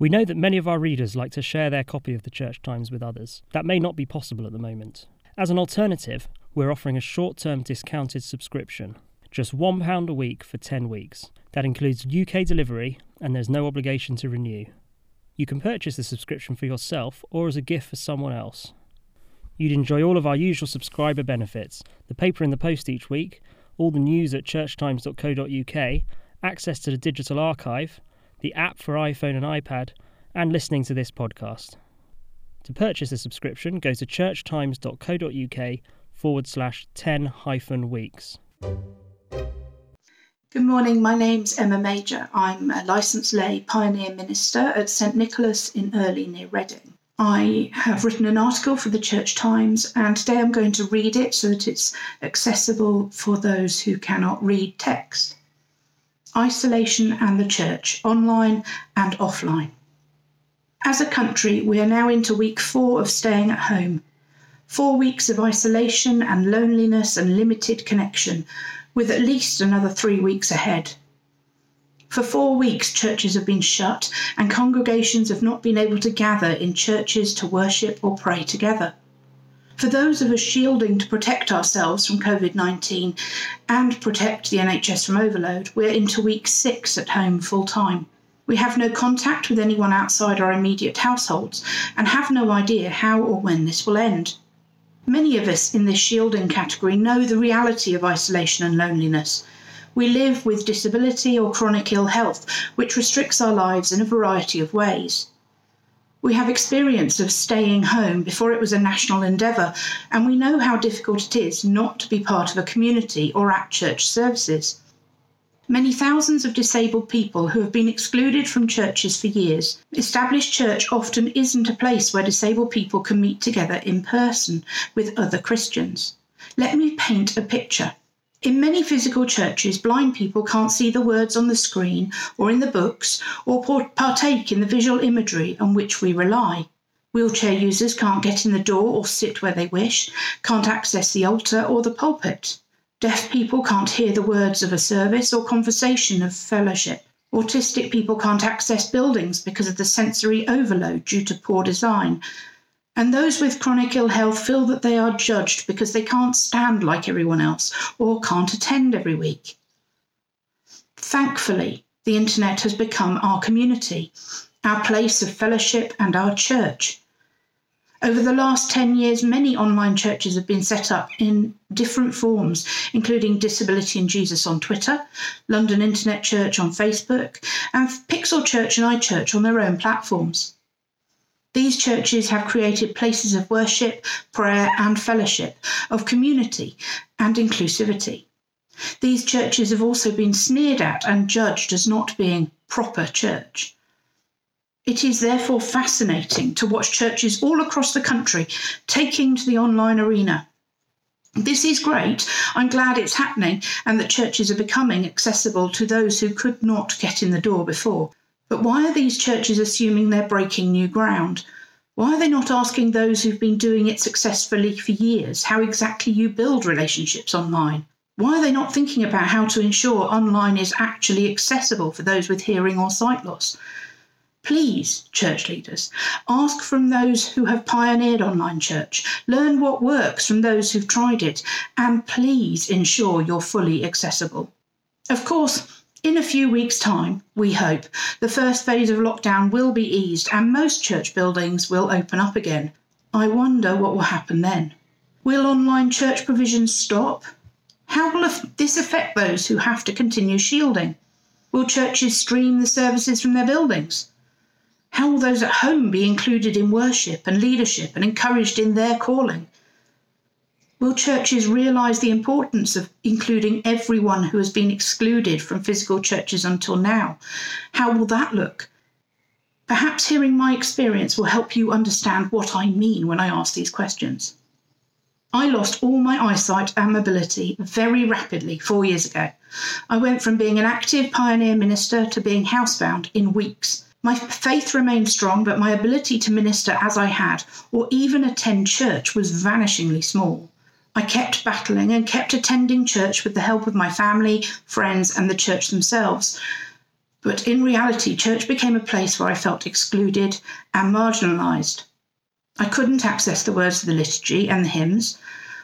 We know that many of our readers like to share their copy of the Church Times with others. That may not be possible at the moment. As an alternative, we're offering a short term discounted subscription, just £1 a week for 10 weeks. That includes UK delivery and there's no obligation to renew. You can purchase the subscription for yourself or as a gift for someone else. You'd enjoy all of our usual subscriber benefits the paper in the post each week, all the news at churchtimes.co.uk, access to the digital archive, the app for iPhone and iPad, and listening to this podcast. To purchase a subscription, go to churchtimes.co.uk forward slash 10 hyphen weeks. Good morning, my name's Emma Major. I'm a licensed lay pioneer minister at St Nicolas in Earley near Reading. I have written an article for the Church Times, and today I'm going to read it so that it's accessible for those who cannot read text. Isolation and the Church, online and offline. As a country, we are now into week four of staying at home. Four weeks of isolation and loneliness and limited connection with at least another three weeks ahead. For four weeks, churches have been shut and congregations have not been able to gather in churches to worship or pray together. For those of us shielding to protect ourselves from COVID 19 and protect the NHS from overload, we're into week six at home full time. We have no contact with anyone outside our immediate households and have no idea how or when this will end. Many of us in this shielding category know the reality of isolation and loneliness. We live with disability or chronic ill health, which restricts our lives in a variety of ways. We have experience of staying home before it was a national endeavour, and we know how difficult it is not to be part of a community or at church services. Many thousands of disabled people who have been excluded from churches for years. Established church often isn't a place where disabled people can meet together in person with other Christians. Let me paint a picture. In many physical churches, blind people can't see the words on the screen or in the books or partake in the visual imagery on which we rely. Wheelchair users can't get in the door or sit where they wish, can't access the altar or the pulpit. Deaf people can't hear the words of a service or conversation of fellowship. Autistic people can't access buildings because of the sensory overload due to poor design. And those with chronic ill health feel that they are judged because they can't stand like everyone else or can't attend every week. Thankfully, the internet has become our community, our place of fellowship, and our church. Over the last 10 years, many online churches have been set up in different forms, including Disability and Jesus on Twitter, London Internet Church on Facebook, and Pixel Church and iChurch on their own platforms. These churches have created places of worship, prayer, and fellowship, of community and inclusivity. These churches have also been sneered at and judged as not being proper church. It is therefore fascinating to watch churches all across the country taking to the online arena. This is great. I'm glad it's happening and that churches are becoming accessible to those who could not get in the door before. But why are these churches assuming they're breaking new ground? Why are they not asking those who've been doing it successfully for years how exactly you build relationships online? Why are they not thinking about how to ensure online is actually accessible for those with hearing or sight loss? Please, church leaders, ask from those who have pioneered online church, learn what works from those who've tried it, and please ensure you're fully accessible. Of course, in a few weeks' time, we hope, the first phase of lockdown will be eased and most church buildings will open up again. I wonder what will happen then. Will online church provisions stop? How will this affect those who have to continue shielding? Will churches stream the services from their buildings? How will those at home be included in worship and leadership and encouraged in their calling? Will churches realise the importance of including everyone who has been excluded from physical churches until now? How will that look? Perhaps hearing my experience will help you understand what I mean when I ask these questions. I lost all my eyesight and mobility very rapidly four years ago. I went from being an active pioneer minister to being housebound in weeks. My faith remained strong, but my ability to minister as I had, or even attend church, was vanishingly small. I kept battling and kept attending church with the help of my family, friends, and the church themselves. But in reality, church became a place where I felt excluded and marginalised. I couldn't access the words of the liturgy and the hymns.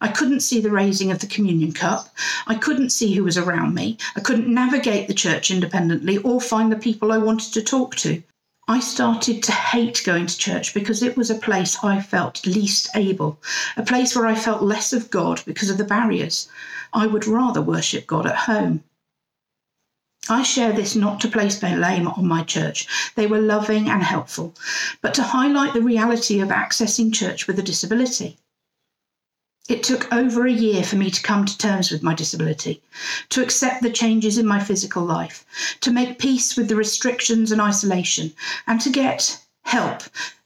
I couldn't see the raising of the communion cup. I couldn't see who was around me. I couldn't navigate the church independently or find the people I wanted to talk to. I started to hate going to church because it was a place I felt least able, a place where I felt less of God because of the barriers. I would rather worship God at home. I share this not to place blame on my church. They were loving and helpful, but to highlight the reality of accessing church with a disability. It took over a year for me to come to terms with my disability, to accept the changes in my physical life, to make peace with the restrictions and isolation, and to get help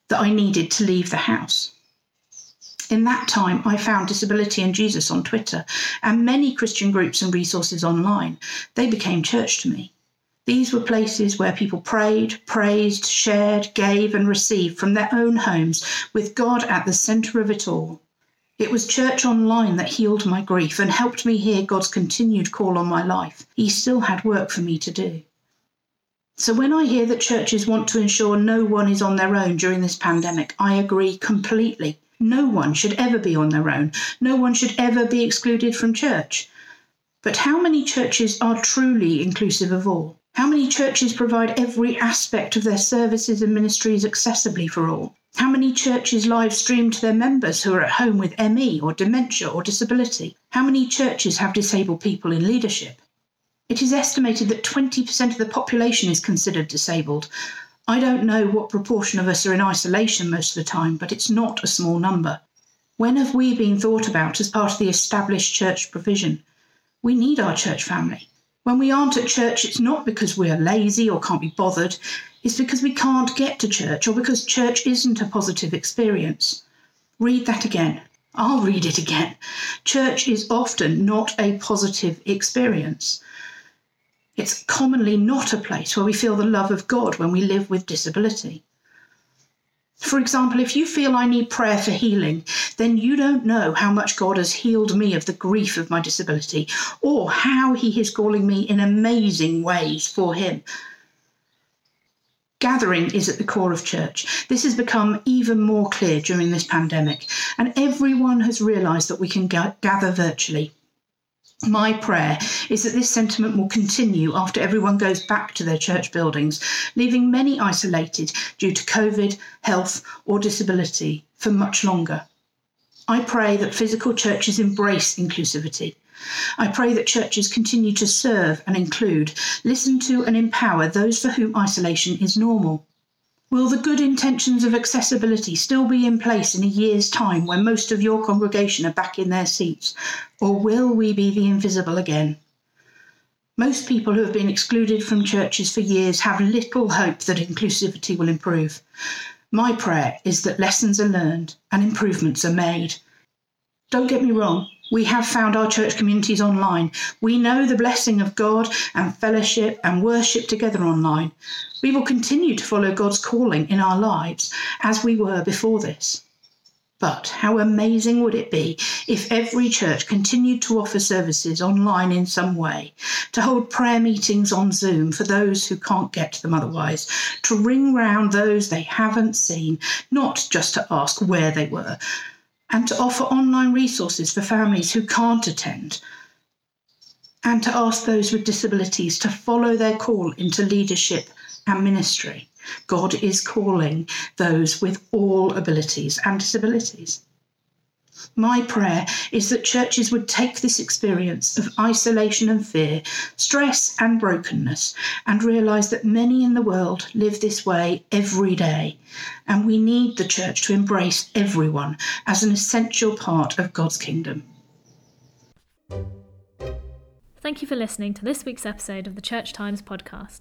that I needed to leave the house. In that time, I found Disability and Jesus on Twitter and many Christian groups and resources online. They became church to me. These were places where people prayed, praised, shared, gave, and received from their own homes, with God at the centre of it all. It was church online that healed my grief and helped me hear God's continued call on my life. He still had work for me to do. So, when I hear that churches want to ensure no one is on their own during this pandemic, I agree completely. No one should ever be on their own. No one should ever be excluded from church. But how many churches are truly inclusive of all? How many churches provide every aspect of their services and ministries accessibly for all? How many churches live stream to their members who are at home with ME or dementia or disability? How many churches have disabled people in leadership? It is estimated that 20% of the population is considered disabled. I don't know what proportion of us are in isolation most of the time, but it's not a small number. When have we been thought about as part of the established church provision? We need our church family. When we aren't at church, it's not because we are lazy or can't be bothered is because we can't get to church or because church isn't a positive experience. Read that again. I'll read it again. Church is often not a positive experience. It's commonly not a place where we feel the love of God when we live with disability. For example, if you feel I need prayer for healing, then you don't know how much God has healed me of the grief of my disability or how He is calling me in amazing ways for Him Gathering is at the core of church. This has become even more clear during this pandemic, and everyone has realised that we can gather virtually. My prayer is that this sentiment will continue after everyone goes back to their church buildings, leaving many isolated due to COVID, health, or disability for much longer. I pray that physical churches embrace inclusivity I pray that churches continue to serve and include, listen to and empower those for whom isolation is normal. Will the good intentions of accessibility still be in place in a year's time when most of your congregation are back in their seats? Or will we be the invisible again? Most people who have been excluded from churches for years have little hope that inclusivity will improve. My prayer is that lessons are learned and improvements are made. Don't get me wrong, we have found our church communities online. We know the blessing of God and fellowship and worship together online. We will continue to follow God's calling in our lives as we were before this. But how amazing would it be if every church continued to offer services online in some way, to hold prayer meetings on Zoom for those who can't get to them otherwise, to ring round those they haven't seen, not just to ask where they were, and to offer online resources for families who can't attend, and to ask those with disabilities to follow their call into leadership and ministry. God is calling those with all abilities and disabilities. My prayer is that churches would take this experience of isolation and fear, stress and brokenness, and realise that many in the world live this way every day. And we need the church to embrace everyone as an essential part of God's kingdom. Thank you for listening to this week's episode of the Church Times podcast.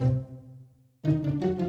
Thank you.